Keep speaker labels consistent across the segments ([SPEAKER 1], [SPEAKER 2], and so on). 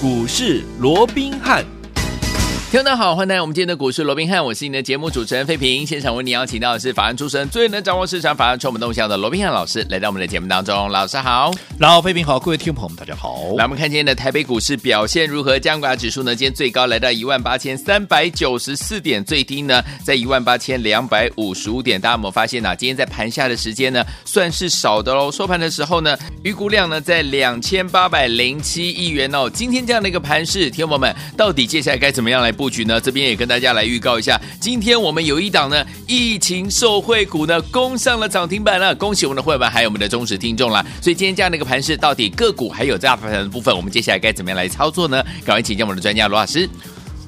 [SPEAKER 1] 股市罗宾汉。
[SPEAKER 2] 听众大家好，欢迎来到我们今天的股市罗宾汉，我是你的节目主持人费平。现场为你邀请到的是法案出身、最能掌握市场法案传闻动向的罗宾汉老师，来到我们的节目当中。老师好，
[SPEAKER 1] 老费平好，各位听众朋友们大家好。
[SPEAKER 2] 来，我们看今天的台北股市表现如何？加权指数呢，今天最高来到一万八千三百九十四点，最低呢在一万八千两百五十五点。大家有没有发现呢、啊？今天在盘下的时间呢，算是少的喽。收盘的时候呢，预估量呢在两千八百零七亿元哦。今天这样的一个盘势，听众朋友们到底接下来该怎么样来布局呢？这边也。跟大家来预告一下，今天我们有一档呢，疫情受惠股呢攻上了涨停板了，恭喜我们的会员还有我们的忠实听众了。所以今天这样的一个盘势，到底个股还有大盘的部分，我们接下来该怎么样来操作呢？赶快请教我们的专家罗老师。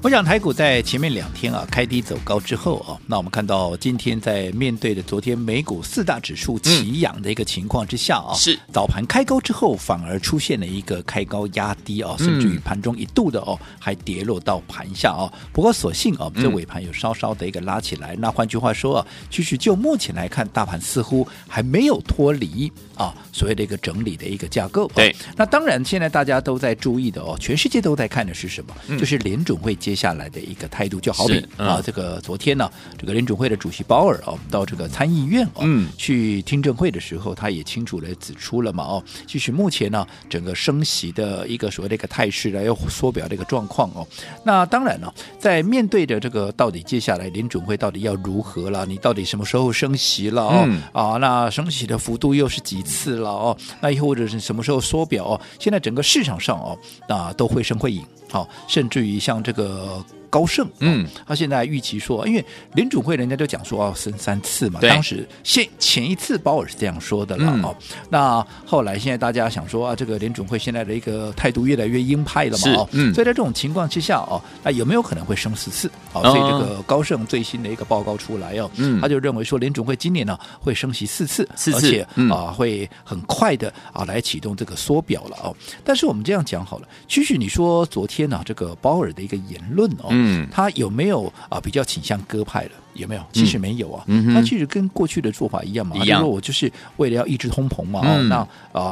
[SPEAKER 1] 我想台股在前面两天啊开低走高之后啊，那我们看到今天在面对的昨天美股四大指数齐扬的一个情况之下啊，是、嗯、早盘开高之后反而出现了一个开高压低啊，甚至于盘中一度的哦还跌落到盘下啊。不过所幸啊，这尾盘有稍稍的一个拉起来。那换句话说啊，其实就目前来看，大盘似乎还没有脱离啊所谓的一个整理的一个架构。对，那当然现在大家都在注意的哦，全世界都在看的是什么？就是联准会接下来的一个态度，就好比、嗯、啊，这个昨天呢，这个联准会的主席鲍尔哦，到这个参议院哦，嗯，去听证会的时候，他也清楚的指出了嘛哦，其实目前呢，整个升息的一个所谓的一个态势呢，要缩表的一个状况哦。那当然了，在面对着这个到底接下来联准会到底要如何了，你到底什么时候升息了哦？嗯、啊，那升息的幅度又是几次了哦？那又或者是什么时候缩表哦？现在整个市场上哦，那都会升会影。好，甚至于像这个。高盛，嗯，他现在预期说，因为联准会人家就讲说要升三次嘛，当时现前一次鲍尔是这样说的了哦、嗯。那后来现在大家想说啊，这个联准会现在的一个态度越来越鹰派了嘛，哦，嗯，所以在这种情况之下哦，那有没有可能会升四次？哦，所以这个高盛最新的一个报告出来哦，嗯，他就认为说联准会今年呢会升息四次，四次，而且啊会很快的啊来启动这个缩表了哦。但是我们这样讲好了，其实你说昨天呢这个鲍尔的一个言论哦。嗯，他有没有啊比较倾向鸽派了？有没有？其实没有啊。嗯，他其实跟过去的做法一样嘛。一样。说我就是为了要抑制通膨嘛。嗯。那啊、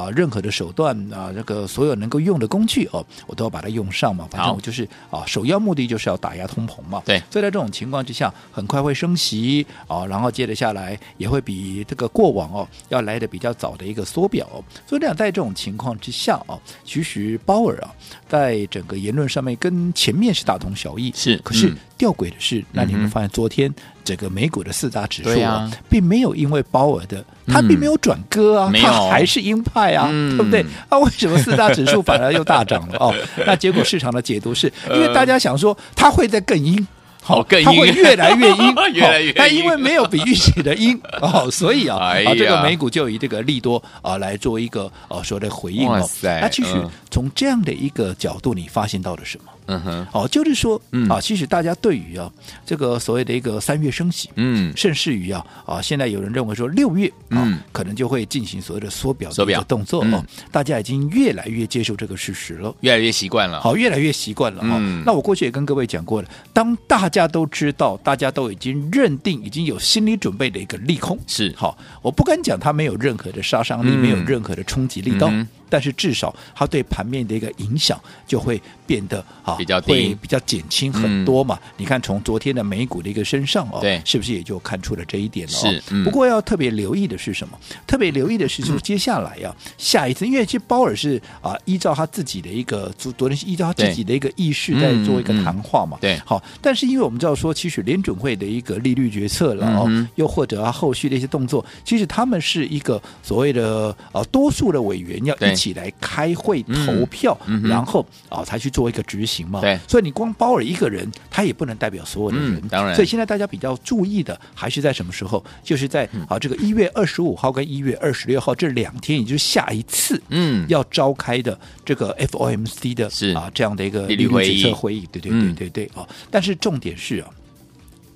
[SPEAKER 1] 呃，任何的手段啊，这个所有能够用的工具哦，我都要把它用上嘛。反正我就是啊，首要目的就是要打压通膨嘛。对。所以在这种情况之下，很快会升息啊，然后接着下来也会比这个过往哦要来的比较早的一个缩表。所以这样在这种情况之下啊，其实鲍尔啊，在整个言论上面跟前面是大同小异。是。可是吊诡的是，那你们发现昨天。这个美股的四大指数啊，啊，并没有因为鲍尔的，他并没有转割啊，他、嗯、还是鹰派啊、嗯，对不对？啊，为什么四大指数反而又大涨了？哦，那结果市场的解读是因为大家想说它会在更阴，好、哦，更鹰，他会越来越阴，越来越鹰。但因为没有比预期的阴哦，所以啊，哎、啊，这个美股就以这个利多啊来做一个呃说的回应哦。那其实从这样的一个角度，你发现到了什么？嗯哼，哦，就是说，嗯。啊，其实大家对于啊这个所谓的一个三月升息，嗯，甚至于啊啊，现在有人认为说六月啊、嗯、可能就会进行所谓的缩表的一个动作哦、嗯，大家已经越来越接受这个事实了，越来越习惯了，好，越来越习惯了啊、嗯。那我过去也跟各位讲过了，当大家都知道，大家都已经认定，已经有心理准备的一个利空是。好，我不敢讲它没有任何的杀伤力，嗯、没有任何的冲击力道。嗯但是至少它对盘面的一个影响就会变得啊比较会比较减轻很多嘛。嗯、你看从昨天的美股的一个身上哦，对，是不是也就看出了这一点了、哦？是、嗯。不过要特别留意的是什么？特别留意的是，就是接下来啊，嗯、下一次，因为其实鲍尔是啊依照他自己的一个昨昨天是依照他自己的一个意识在做一个谈话嘛。对。好，但是因为我们知道说，其实联准会的一个利率决策了哦、嗯，又或者他后续的一些动作，其实他们是一个所谓的啊多数的委员要一。起来开会投票，然后啊、哦，才去做一个执行嘛。对，所以你光包了一个人，他也不能代表所有的人。嗯、当然，所以现在大家比较注意的，还是在什么时候？就是在啊，这个一月二十五号跟一月二十六号这两天，也就是下一次嗯要召开的这个 FOMC 的是啊这样的一个利率决策会议。对对对对对啊、嗯！但是重点是啊，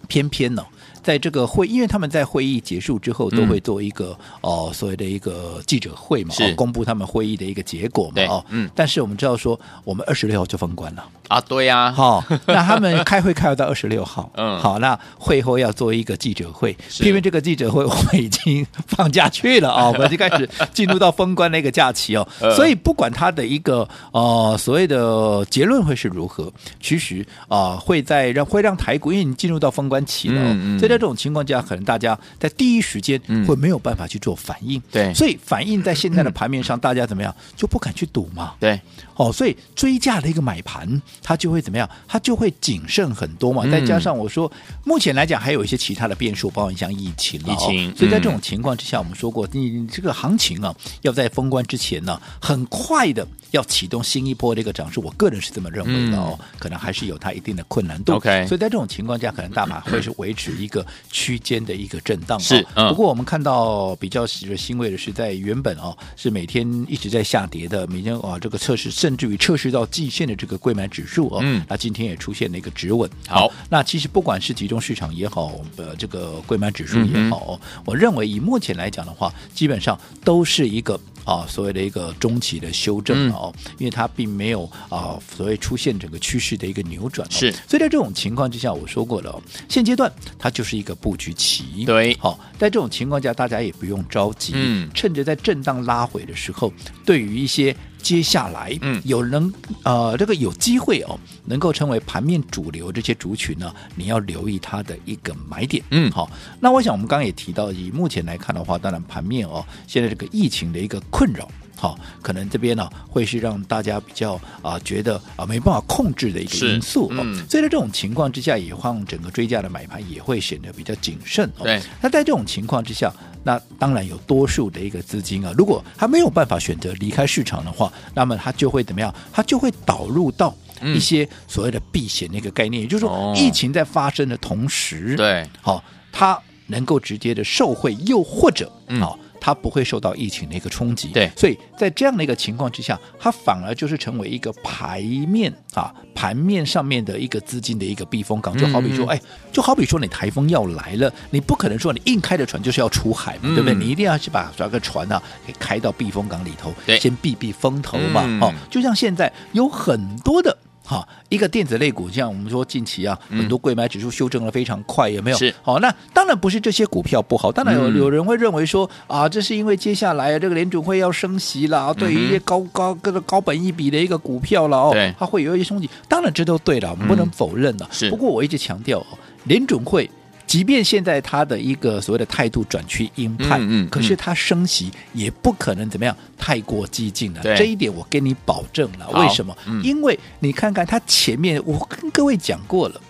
[SPEAKER 1] 偏偏呢。在这个会，因为他们在会议结束之后都会做一个哦、嗯呃、所谓的一个记者会嘛，哦，公布他们会议的一个结果嘛，哦，嗯。但是我们知道说，我们二十六号就封关了。
[SPEAKER 2] 啊，对呀、啊，
[SPEAKER 1] 好、哦，那他们开会开到二十六号，嗯，好，那会后要做一个记者会，因为这个记者会我们已经放假去了啊、哦，我们就开始进入到封关那个假期哦，所以不管他的一个呃所谓的结论会是如何，其实啊、呃、会在让会让台股因为你进入到封关期了、哦，嗯。嗯，所以在这种情况下，可能大家在第一时间会没有办法去做反应，嗯、对，所以反应在现在的盘面上，大家怎么样？就不敢去赌嘛，
[SPEAKER 2] 对，
[SPEAKER 1] 哦，所以追价的一个买盘，它就会怎么样，它就会谨慎很多嘛，再加上我说目前来讲还有一些其他的变数，包括像疫情、疫情、哦，所以在这种情况之下，我们说过，你这个行情啊，要在封关之前呢，很快的要启动新一波的一个涨势，我个人是这么认为的哦，可能还是有它一定的困难度。OK，所以在这种情况下，可能大盘会是维持一个区间的一个震荡。是，不过我们看到比较使人欣慰的是，在原本哦是每天一直在下跌的，每天啊这个测试，甚至于测试到季线的这个柜买指数哦，嗯，那今天也出现了一个止稳。好，那其实不管是集中市场也好，呃，这个柜买指数也好，我认为以目前来讲的话，基本上都是一个。啊，所谓的一个中期的修正哦，嗯、因为它并没有啊，所谓出现整个趋势的一个扭转、哦。是，所以在这种情况之下，我说过了，现阶段它就是一个布局期。对，好、哦，在这种情况下，大家也不用着急，嗯，趁着在震荡拉回的时候，对于一些。接下来，嗯，有能呃，这个有机会哦，能够成为盘面主流这些族群呢，你要留意它的一个买点，嗯，好。那我想我们刚刚也提到，以目前来看的话，当然盘面哦，现在这个疫情的一个困扰。好，可能这边呢会是让大家比较啊觉得啊没办法控制的一个因素，嗯，所以在这种情况之下，也让整个追价的买盘也会显得比较谨慎。对，那在这种情况之下，那当然有多数的一个资金啊，如果他没有办法选择离开市场的话，那么他就会怎么样？他就会导入到一些所谓的避险的一个概念，也就是说，疫情在发生的同时，对，好，他能够直接的受惠，又或者，好。它不会受到疫情的一个冲击，对，所以在这样的一个情况之下，它反而就是成为一个牌面啊盘面上面的一个资金的一个避风港，就好比说，嗯、哎，就好比说你台风要来了，你不可能说你硬开的船就是要出海对不对？你一定要去把这个船呢、啊、给开到避风港里头，对先避避风头嘛，嗯、哦，就像现在有很多的。好，一个电子类股，像我们说近期啊，很多贵买指数修正的非常快，有没有？是。好，那当然不是这些股票不好，当然有有人会认为说啊，这是因为接下来这个联准会要升息了，对于一些高高个高本一比的一个股票了哦，它会有一些冲击。当然这都对了，我们不能否认的。是。不过我一直强调哦，联准会。即便现在他的一个所谓的态度转趋鹰派，嗯，嗯，可是他升息也不可能怎么样太过激进了。对这一点我跟你保证了。为什么？嗯、因为你看看他前面，我跟各位讲过了，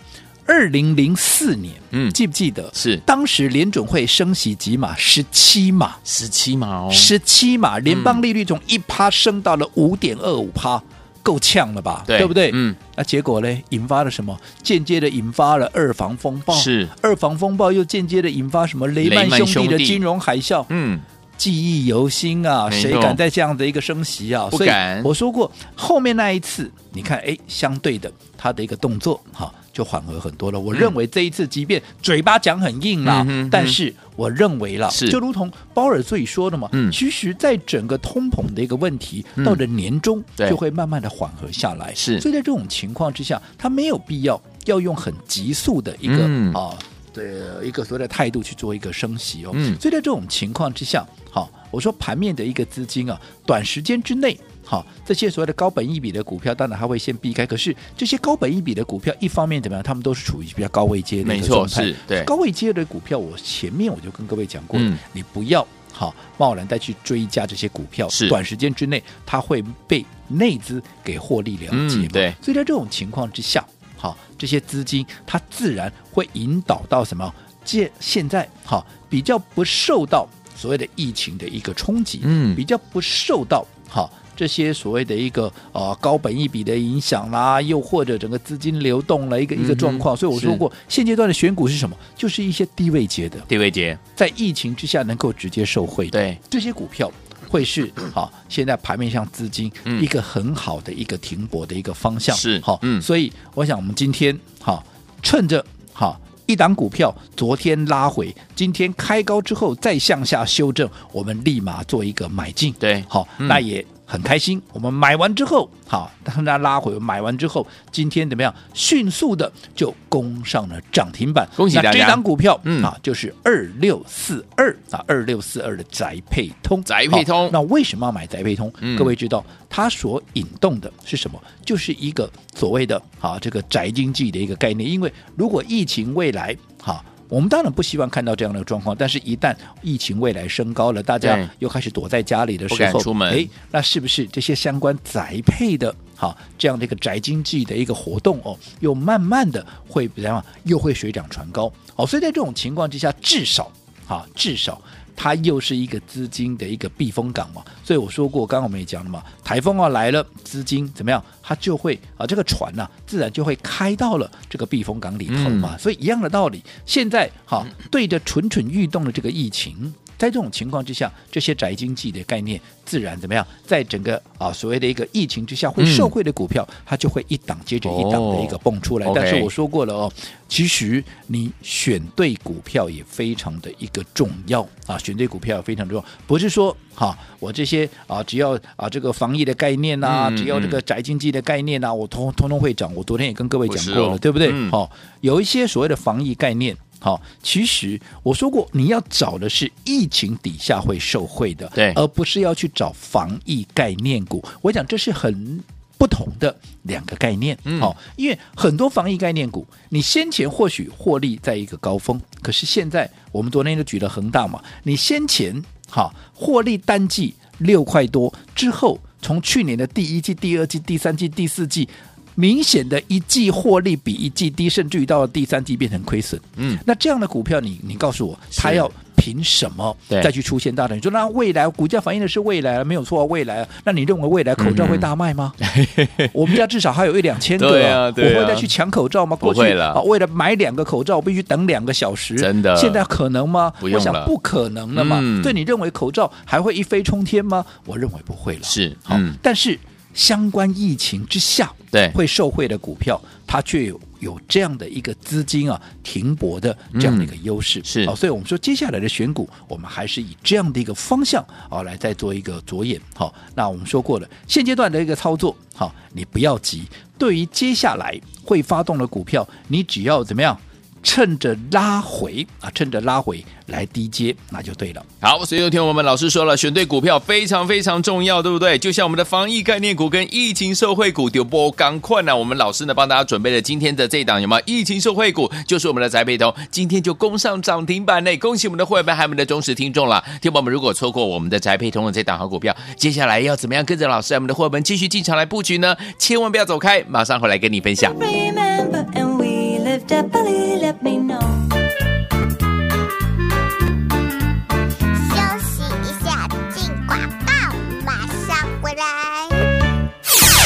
[SPEAKER 1] 二零零四年，嗯，记不记得？是当时联准会升息几码？十七码，十七码哦，十七码，联邦利率从一趴升到了五点二五趴。够呛了吧？对，对不对？嗯，那结果呢？引发了什么？间接的引发了二房风暴。是二房风暴又间接的引发什么？雷曼兄弟的金融海啸。嗯，记忆犹新啊！谁敢在这样的一个升息啊？不敢。我说过，后面那一次，你看，哎，相对的，他的一个动作，哈。就缓和很多了。我认为这一次，即便嘴巴讲很硬啦，嗯、但是我认为了，就如同鲍尔自己说的嘛，嗯、其实，在整个通膨的一个问题，嗯、到了年终就会慢慢的缓和下来。是，所以在这种情况之下，他没有必要要用很急速的一个、嗯、啊，对一个所谓的态度去做一个升息哦。嗯、所以在这种情况之下，好，我说盘面的一个资金啊，短时间之内。好，这些所谓的高本一比的股票，当然它会先避开。可是这些高本一比的股票，一方面怎么样？他们都是处于比较高位阶的一个状态。是对高位阶的股票，我前面我就跟各位讲过了，嗯、你不要好贸然再去追加这些股票。是短时间之内，它会被内资给获利了结。嗯、对，所以在这种情况之下，好，这些资金它自然会引导到什么？现现在好比较不受到所谓的疫情的一个冲击，嗯，比较不受到好。这些所谓的一个呃高本一比的影响啦，又或者整个资金流动了一个、嗯、一个状况，所以我说过，是。现阶段的选股是什么？就是一些低位阶的。
[SPEAKER 2] 低位阶，
[SPEAKER 1] 在疫情之下能够直接受惠的。对。这些股票，会是 好现在盘面上资金一个很好的一个停泊的一个方向。是好，嗯，所以我想我们今天好趁着好。一档股票昨天拉回，今天开高之后再向下修正，我们立马做一个买进。
[SPEAKER 2] 对，
[SPEAKER 1] 好，嗯、那也。很开心，我们买完之后，好，当它拉回，买完之后，今天怎么样？迅速的就攻上了涨停板。
[SPEAKER 2] 恭喜大家！
[SPEAKER 1] 那这档股票，嗯啊，就是二六四二啊，二六四二的宅配通。
[SPEAKER 2] 宅配通，
[SPEAKER 1] 那为什么要买宅配通？嗯、各位知道，它所引动的是什么？就是一个所谓的啊，这个宅经济的一个概念。因为如果疫情未来，哈。我们当然不希望看到这样的状况，但是一旦疫情未来升高了，大家又开始躲在家里的时候，
[SPEAKER 2] 出门，
[SPEAKER 1] 哎，那是不是这些相关宅配的，好这样的一个宅经济的一个活动哦，又慢慢的会怎样？又会水涨船高？哦，所以在这种情况之下，至少，啊，至少。它又是一个资金的一个避风港嘛，所以我说过，刚刚我们也讲了嘛，台风啊来了，资金怎么样？它就会啊，这个船呐、啊，自然就会开到了这个避风港里头嘛。嗯、所以一样的道理，现在哈，对着蠢蠢欲动的这个疫情。在这种情况之下，这些宅经济的概念自然怎么样？在整个啊所谓的一个疫情之下会受惠的股票，嗯、它就会一档接着一档的一个蹦出来。哦、但是我说过了哦，其实你选对股票也非常的一个重要啊，选对股票也非常重要。不是说哈、啊，我这些啊只要啊这个防疫的概念呐、啊，嗯、只要这个宅经济的概念呐、啊，我通通通会涨。我昨天也跟各位讲过了，哦、对不对？好、有一些所谓的防疫概念。好，其实我说过，你要找的是疫情底下会受惠的，
[SPEAKER 2] 对，
[SPEAKER 1] 而不是要去找防疫概念股。我讲这是很不同的两个概念。好、嗯，因为很多防疫概念股，你先前或许获利在一个高峰，可是现在我们昨天就举了恒大嘛，你先前哈获利单季六块多之后，从去年的第一季、第二季、第三季、第四季。明显的一季获利比一季低，甚至于到了第三季变成亏损。嗯，那这样的股票你，你你告诉我，它要凭什么再去出现大的？你说那未来股价反映的是未来，没有错，未来。那你认为未来口罩会大卖吗？嗯、我们家至少还有一两千个，对啊对啊、我会再去抢口罩吗？过去啊，为了买两个口罩，我必须等两个小时。
[SPEAKER 2] 真的，
[SPEAKER 1] 现在可能
[SPEAKER 2] 吗？
[SPEAKER 1] 我想不可能了嘛。嗯、对，你认为口罩还会一飞冲天吗？我认为不会了。
[SPEAKER 2] 是，
[SPEAKER 1] 好，嗯、但是。相关疫情之下，
[SPEAKER 2] 对
[SPEAKER 1] 会受惠的股票，它却有有这样的一个资金啊停泊的这样的一个优势，
[SPEAKER 2] 嗯、是
[SPEAKER 1] 啊，所以我们说接下来的选股，我们还是以这样的一个方向啊来再做一个着眼。好，那我们说过了，现阶段的一个操作，好，你不要急，对于接下来会发动的股票，你只要怎么样？趁着拉回啊，趁着拉回来低接，那就对了。
[SPEAKER 2] 好，所以有听我们老师说了，选对股票非常非常重要，对不对？就像我们的防疫概念股跟疫情受惠股丢波刚困呢，我们老师呢帮大家准备了今天的这档有没有？疫情受惠股就是我们的宅配通，今天就攻上涨停板内，恭喜我们的会员还有我们的忠实听众了。听友们，如果错过我们的宅配通的这档好股票，接下来要怎么样跟着老师我们的会员继续进场来布局呢？千万不要走开，马上回来跟你分享。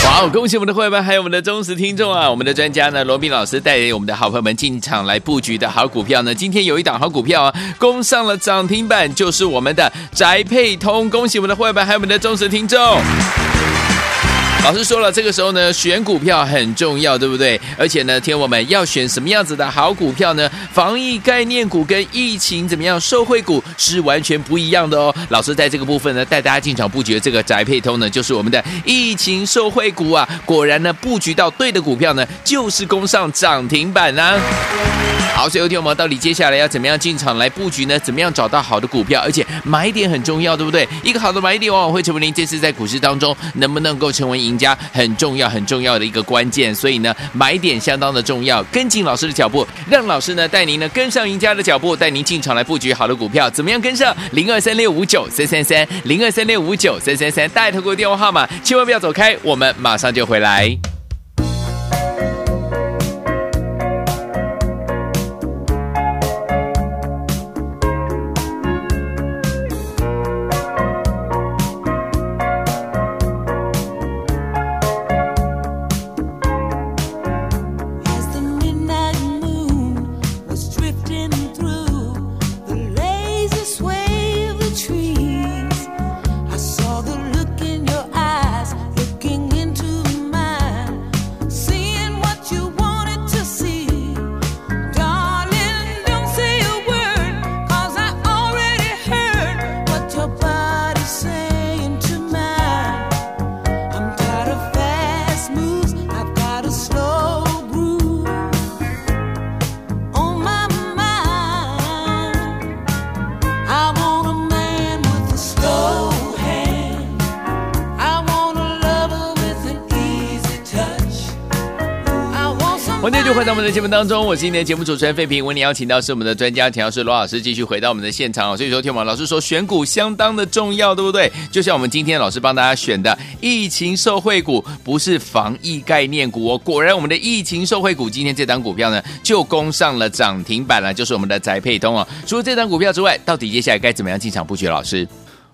[SPEAKER 2] 好，恭喜我们的会员，还有我们的忠实听众啊！我们的专家呢，罗宾老师带领我们的好朋友们进场来布局的好股票呢，今天有一档好股票啊，攻上了涨停板，就是我们的宅配通。恭喜我们的会员，还有我们的忠实听众。老师说了，这个时候呢，选股票很重要，对不对？而且呢，听我们要选什么样子的好股票呢？防疫概念股跟疫情怎么样？受惠股是完全不一样的哦。老师在这个部分呢，带大家进场布局的这个宅配通呢，就是我们的疫情受惠股啊。果然呢，布局到对的股票呢，就是攻上涨停板啊。好，所以有听我们到底接下来要怎么样进场来布局呢？怎么样找到好的股票？而且买点很重要，对不对？一个好的买点往往会成为您这次在股市当中能不能够成为赢。家很重要很重要的一个关键，所以呢，买点相当的重要，跟进老师的脚步，让老师呢带您呢跟上赢家的脚步，带您进场来布局好的股票，怎么样跟上？零二三六五九三三三，零二三六五九三三三，带头过电话号码，千万不要走开，我们马上就回来。欢迎继续回到我们的节目当中，我是今天的节目主持人费平。为你邀请到是我们的专家田老师罗老师，继续回到我们的现场。所以说，天王老师说选股相当的重要，对不对？就像我们今天老师帮大家选的疫情受惠股，不是防疫概念股哦。果然，我们的疫情受惠股今天这档股票呢，就攻上了涨停板了，就是我们的宅配通哦。除了这档股票之外，到底接下来该怎么样进场布局？老师？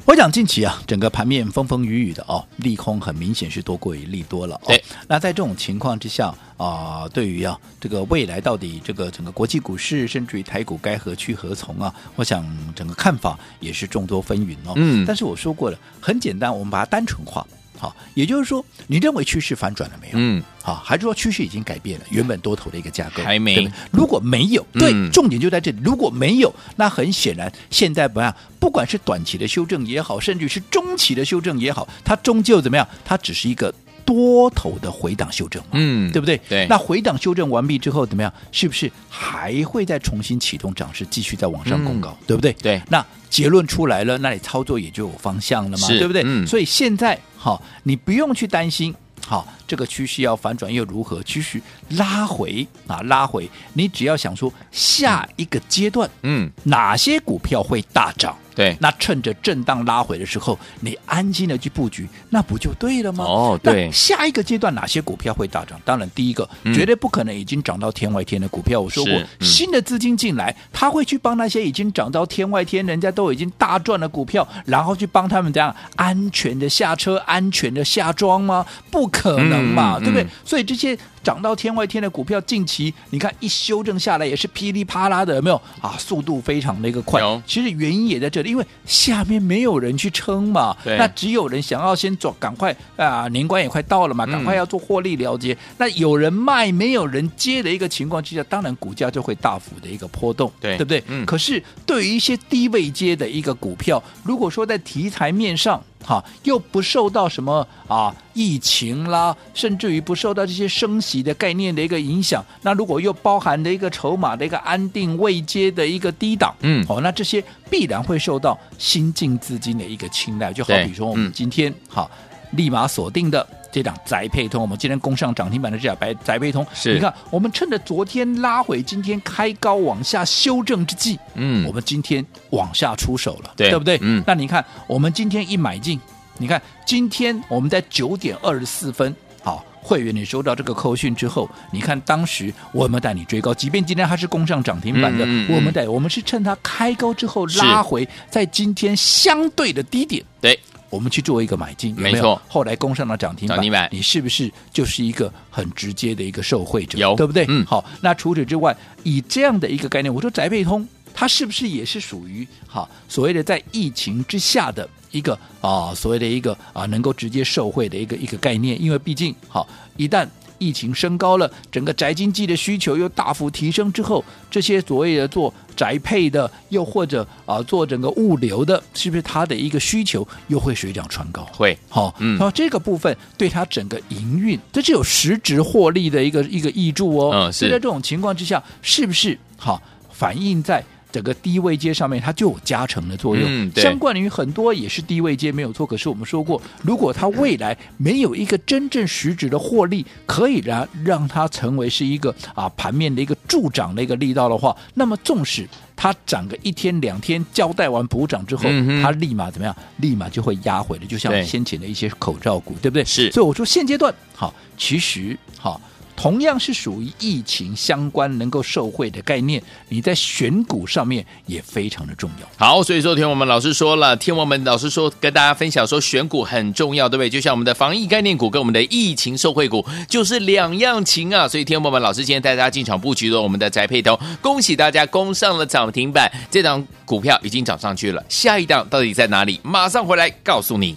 [SPEAKER 1] 我想近期啊，整个盘面风风雨雨的哦，利空很明显是多过于利多了。哦。对，那在这种情况之下啊，呃，对于啊这个未来到底这个整个国际股市甚至于台股该何去何从啊，我想整个看法也是众多纷纭哦。嗯，但是我说过了，很简单，我们把它单纯化。好，也就是说，你认为趋势反转了没有？嗯，好，还是说趋势已经改变了？原本多头的一个架构
[SPEAKER 2] 还没。
[SPEAKER 1] 如果没有，对，重点就在这里。如果没有，那很显然，现在不样，不管是短期的修正也好，甚至是中期的修正也好，它终究怎么样？它只是一个。多头的回档修正嘛，嗯，对不对？
[SPEAKER 2] 对。
[SPEAKER 1] 那回档修正完毕之后怎么样？是不是还会再重新启动涨势，继续再往上攻高，嗯、对不对？
[SPEAKER 2] 对。
[SPEAKER 1] 那结论出来了，那你操作也就有方向了嘛，对不对？嗯。所以现在好，你不用去担心，好，这个趋势要反转又如何？趋势拉回啊，拉回，你只要想说下一个阶段，嗯，哪些股票会大涨？
[SPEAKER 2] 对，
[SPEAKER 1] 那趁着震荡拉回的时候，你安心的去布局，那不就对了吗？
[SPEAKER 2] 哦，对。
[SPEAKER 1] 下一个阶段哪些股票会大涨？当然，第一个、嗯、绝对不可能已经涨到天外天的股票。我说过，嗯、新的资金进来，他会去帮那些已经涨到天外天、人家都已经大赚的股票，然后去帮他们这样安全的下车、安全的下庄吗？不可能嘛，嗯、对不对？嗯、所以这些。涨到天外天的股票，近期你看一修正下来也是噼里啪啦的，有没有啊？速度非常的一个快。其实原因也在这里，因为下面没有人去撑嘛，那只有人想要先做，赶快啊，年关也快到了嘛，赶快要做获利了结。嗯、那有人卖，没有人接的一个情况之下，当然股价就会大幅的一个波动，对，对不对？嗯。可是对于一些低位接的一个股票，如果说在题材面上，哈，又不受到什么啊疫情啦，甚至于不受到这些升息的概念的一个影响。那如果又包含的一个筹码的一个安定未接的一个低档，嗯，好，那这些必然会受到新进资金的一个青睐。就好比说我们今天好、嗯、立马锁定的。这档宅配通，我们今天攻上涨停板的这档白宅配通，是。你看，我们趁着昨天拉回，今天开高往下修正之际，嗯，我们今天往下出手了，对，对不对？嗯，那你看，我们今天一买进，你看今天我们在九点二十四分，好，会员你收到这个扣讯之后，你看当时我们带你追高，即便今天它是攻上涨停板的，嗯嗯嗯、我们带我们是趁它开高之后拉回，在今天相对的低点，对。我们去做一个买进，有没错。后来攻上了涨停板，停你是不是就是一个很直接的一个受惠者？有，对不对？嗯。好，那除此之外，以这样的一个概念，我说宅配通，它是不是也是属于哈所谓的在疫情之下的一个啊所谓的一个啊能够直接受惠的一个一个概念？因为毕竟好一旦。疫情升高了，整个宅经济的需求又大幅提升之后，这些所谓的做宅配的，又或者啊做整个物流的，是不是它的一个需求又会水涨船高？会，好、哦，嗯，然后这个部分对它整个营运，这是有实质获利的一个一个挹注哦。嗯，是。在这种情况之下，是不是好、哦、反映在？整个低位阶上面，它就有加成的作用。嗯，相关于很多也是低位阶没有错。可是我们说过，如果它未来没有一个真正实质的获利，可以让让它成为是一个啊盘面的一个助涨的一个力道的话，那么纵使它涨个一天两天，交代完补涨之后，嗯、它立马怎么样？立马就会压回的，就像先前的一些口罩股，对，对不对？是。所以我说现阶段好，其实好。同样是属于疫情相关能够受惠的概念，你在选股上面也非常的重要。
[SPEAKER 2] 好，所以说天我们老师说了，天王们老师说跟大家分享说选股很重要，对不对？就像我们的防疫概念股跟我们的疫情受惠股就是两样情啊。所以天王们老师今天带大家进场布局了我们的宅配通，恭喜大家攻上了涨停板，这档股票已经涨上去了，下一档到底在哪里？马上回来告诉你。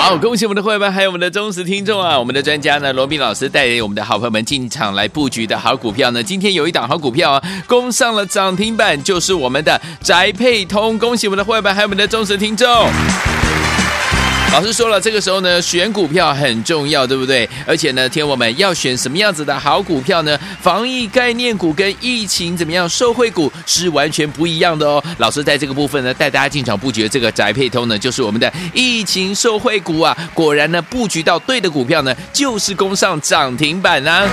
[SPEAKER 2] 好，恭喜我们的会员还有我们的忠实听众啊！我们的专家呢，罗斌老师带领我们的好朋友们进场来布局的好股票呢，今天有一档好股票啊，攻上了涨停板，就是我们的宅配通。恭喜我们的会员还有我们的忠实听众。老师说了，这个时候呢，选股票很重要，对不对？而且呢，天我们要选什么样子的好股票呢？防疫概念股跟疫情怎么样受惠股是完全不一样的哦。老师在这个部分呢，带大家进场布局的这个宅配通呢，就是我们的疫情受惠股啊。果然呢，布局到对的股票呢，就是攻上涨停板啊。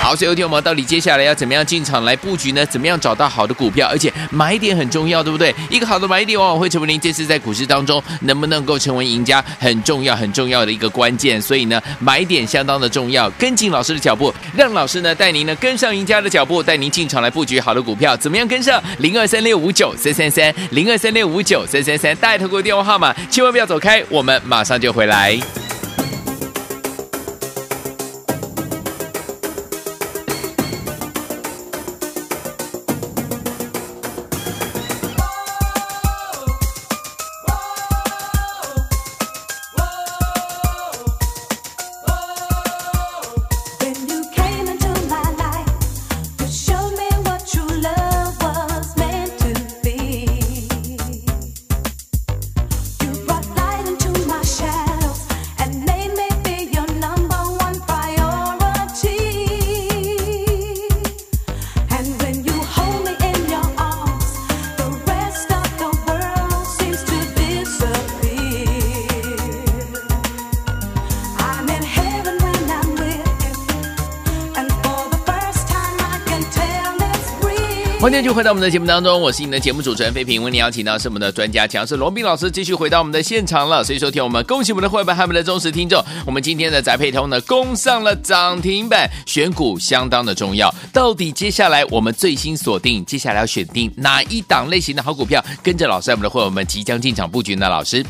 [SPEAKER 2] 好，所以有听我们到底接下来要怎么样进场来布局呢？怎么样找到好的股票？而且买点很重要，对不对？一个好的买点往往会成为您这次在股市当中能不能够成为赢家很重要、很重要的一个关键。所以呢，买点相当的重要。跟进老师的脚步，让老师呢带您呢跟上赢家的脚步，带您进场来布局好的股票。怎么样跟上？零二三六五九三三三，零二三六五九三三三，带头给我电话号码，千万不要走开，我们马上就回来。欢迎继续回到我们的节目当中，我是你的节目主持人费平。为你邀请到是我们的专家强势罗宾老师，继续回到我们的现场了。所以说，听我们恭喜我们的会员和我们的忠实听众，我们今天的宅配通呢攻上了涨停板，选股相当的重要。到底接下来我们最新锁定，接下来要选定哪一档类型的好股票，跟着老师，我们的会员们即将进场布局呢？老师。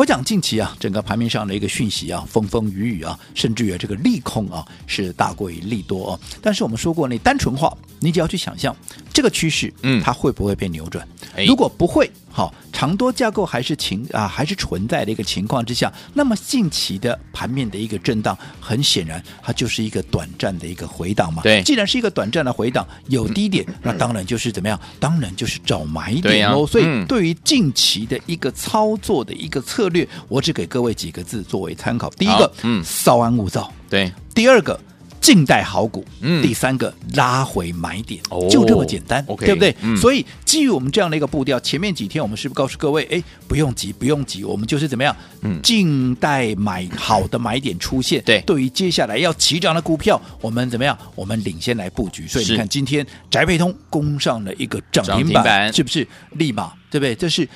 [SPEAKER 1] 我讲近期啊，整个盘面上的一个讯息啊，风风雨雨啊，甚至于这个利空啊，是大过于利多啊。但是我们说过，你单纯化，你只要去想象这个趋势，嗯，它会不会被扭转？嗯、如果不会。好，长多架构还是情啊，还是存在的一个情况之下，那么近期的盘面的一个震荡，很显然它就是一个短暂的一个回档嘛。
[SPEAKER 2] 对，
[SPEAKER 1] 既然是一个短暂的回档，有低点，嗯、那当然就是怎么样？当然就是找买点喽。啊、所以对于近期的一个操作的一个策略，嗯、我只给各位几个字作为参考。第一个，嗯，稍安勿躁。
[SPEAKER 2] 对，
[SPEAKER 1] 第二个。静待好股，嗯，第三个拉回买点，哦、就这么简单，okay, 对不对？嗯、所以基于我们这样的一个步调，前面几天我们是不是告诉各位，哎，不用急，不用急，我们就是怎么样，嗯，静待买好的买点出现。对，对于接下来要起涨的股票，我们怎么样？我们领先来布局。所以你看，今天宅配通攻上了一个涨停板是不是立马？对不对？这是。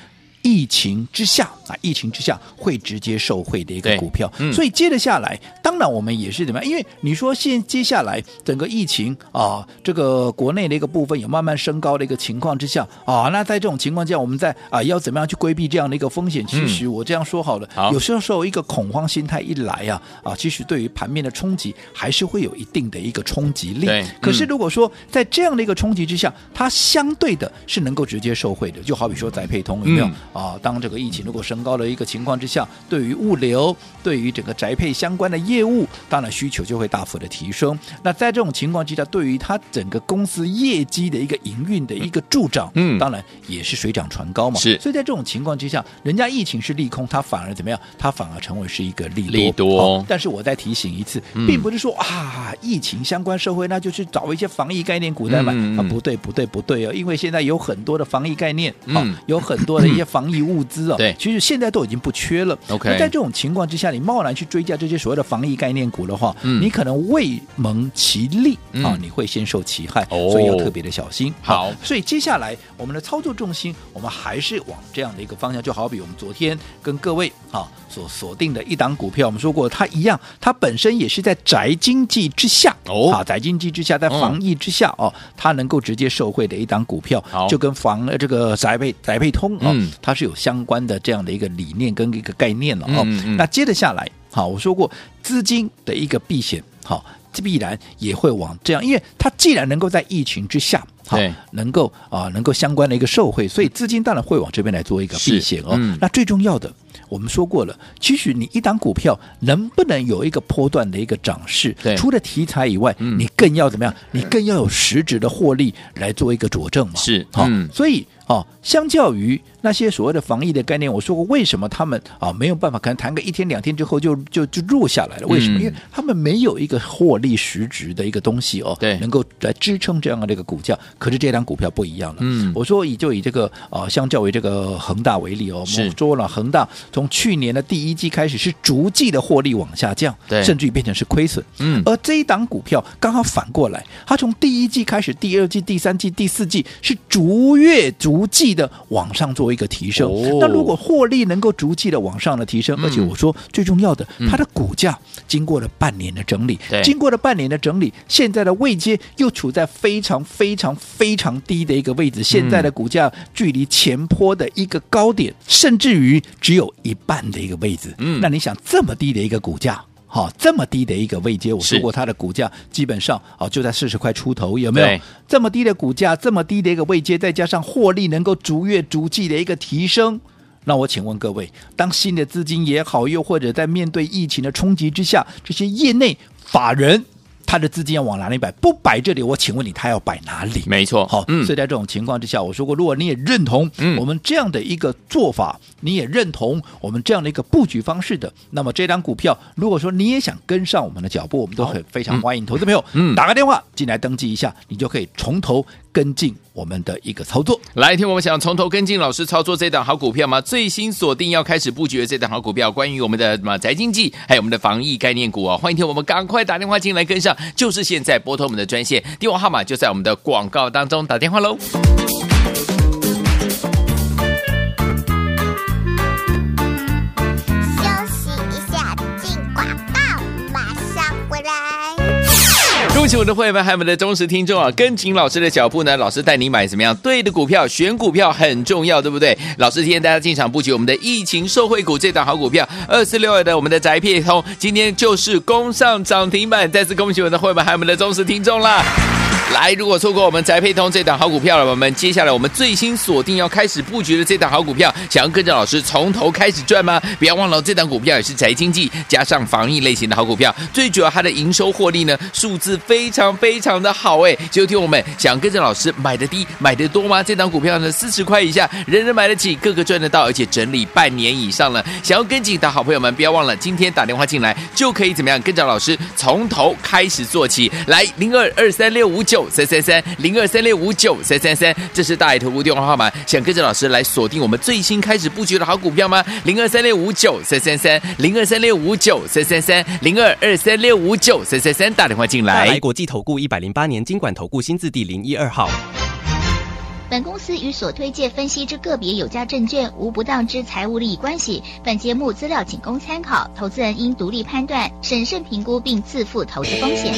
[SPEAKER 1] 疫情之下啊，疫情之下会直接受惠的一个股票，嗯、所以接着下来，当然我们也是怎么样？因为你说现接下来整个疫情啊，这个国内的一个部分有慢慢升高的一个情况之下啊，那在这种情况下，我们在啊要怎么样去规避这样的一个风险？其实我这样说好了，嗯、有时候受一个恐慌心态一来啊啊，其实对于盘面的冲击还是会有一定的一个冲击力。对，可是如果说在这样的一个冲击之下，它相对的是能够直接受惠的，就好比说宅配通有没有？嗯啊，当这个疫情如果升高的一个情况之下，对于物流、对于整个宅配相关的业务，当然需求就会大幅的提升。那在这种情况之下，对于它整个公司业绩的一个营运的一个助长，嗯，当然也是水涨船高嘛。是，所以在这种情况之下，人家疫情是利空，它反而怎么样？它反而成为是一个利多。利多。但是我再提醒一次，并不是说啊，疫情相关社会那就去找一些防疫概念股来买、嗯、啊，不对，不对，不对哦，因为现在有很多的防疫概念，嗯、啊，有很多的一些防。防疫物资啊，对，其实现在都已经不缺了。OK，那在这种情况之下，你贸然去追加这些所谓的防疫概念股的话，嗯，你可能未蒙其利啊，你会先受其害，所以要特别的小心。好，所以接下来我们的操作重心，我们还是往这样的一个方向，就好比我们昨天跟各位啊所锁定的一档股票，我们说过它一样，它本身也是在宅经济之下哦，啊，宅经济之下，在防疫之下哦，它能够直接受惠的一档股票，就跟防这个宅配宅配通啊，它。是有相关的这样的一个理念跟一个概念了哦。嗯嗯，那接着下来，好，我说过资金的一个避险，好，必然也会往这样，因为它既然能够在疫情之下，好，对能够啊，能够相关的一个受惠，所以资金当然会往这边来做一个避险哦。嗯、那最重要的，我们说过了，其实你一档股票能不能有一个波段的一个涨势，
[SPEAKER 2] 对
[SPEAKER 1] 除了题材以外，嗯、你更要怎么样？你更要有实质的获利来做一个佐证嘛。
[SPEAKER 2] 是，
[SPEAKER 1] 好、嗯哦，所以。哦，相较于那些所谓的防疫的概念，我说过为什么他们啊没有办法，可能谈个一天两天之后就就就弱下来了？为什么？嗯、因为他们没有一个获利实质的一个东西哦，
[SPEAKER 2] 对，
[SPEAKER 1] 能够来支撑这样的这个股价。可是这张股票不一样了。嗯，我说以就以这个啊，相较于这个恒大为例哦，我们说了恒大从去年的第一季开始是逐季的获利往下降，
[SPEAKER 2] 对，
[SPEAKER 1] 甚至于变成是亏损。嗯，而这一档股票刚好反过来，它从第一季开始，第二季、第三季、第四季是逐月逐季的。往上做一个提升，哦、那如果获利能够逐季的往上的提升，嗯、而且我说最重要的，嗯、它的股价经过了半年的整理，经过了半年的整理，现在的位阶又处在非常非常非常低的一个位置，现在的股价距离前坡的一个高点，嗯、甚至于只有一半的一个位置。嗯，那你想这么低的一个股价？好，这么低的一个位阶，我说过它的股价基本上哦就在四十块出头，有没有？这么低的股价，这么低的一个位阶，再加上获利能够逐月逐季的一个提升，那我请问各位，当新的资金也好，又或者在面对疫情的冲击之下，这些业内法人。他的资金要往哪里摆？不摆这里，我请问你，他要摆哪里？
[SPEAKER 2] 没错，
[SPEAKER 1] 好，嗯、所以在这种情况之下，我说过，如果你也认同我们这样的一个做法，嗯、你也认同我们这样的一个布局方式的，那么这张股票，如果说你也想跟上我们的脚步，我们都很非常欢迎投资朋友，嗯，打个电话进来登记一下，你就可以从头。跟进我们的一个操作，
[SPEAKER 2] 来听我们想从头跟进老师操作这档好股票吗？最新锁定要开始布局的这档好股票，关于我们的什么宅经济，还有我们的防疫概念股啊、哦，欢迎听我们赶快打电话进来跟上，就是现在拨通我们的专线，电话号码就在我们的广告当中，打电话喽。恭喜我的会员们，还有我们的忠实听众啊！跟紧老师的脚步呢，老师带你买怎么样？对的股票，选股票很重要，对不对？老师今天带大家进场布局我们的疫情受惠股这档好股票，二四六二的我们的宅配通，今天就是攻上涨停板，再次恭喜我们的会员们，还有我们的忠实听众啦！来，如果错过我们宅配通这档好股票了，我们接下来我们最新锁定要开始布局的这档好股票，想要跟着老师从头开始赚吗？不要忘了，这档股票也是宅经济加上防疫类型的好股票，最主要它的营收获利呢，数字非常非常的好哎！就听我们想跟着老师买的低买的多吗？这档股票呢，四十块以下人人买得起，个个赚得到，而且整理半年以上了。想要跟紧的好朋友们，不要忘了今天打电话进来就可以怎么样跟着老师从头开始做起。来，零二二三六五九。九三三三零二三六五九三三三，这是大爱投顾电话号码。想跟着老师来锁定我们最新开始布局的好股票吗？零二三六五九三三三零二三六五九三三三零二二三六五九三三三，打电话进来。
[SPEAKER 3] 来国际投顾一百零八年金管投顾新字第零一二号。
[SPEAKER 4] 本公司与所推介分析之个别有价证券无不当之财务利益关系。本节目资料仅供参考，投资人应独立判断、审慎评估并自负投资风险。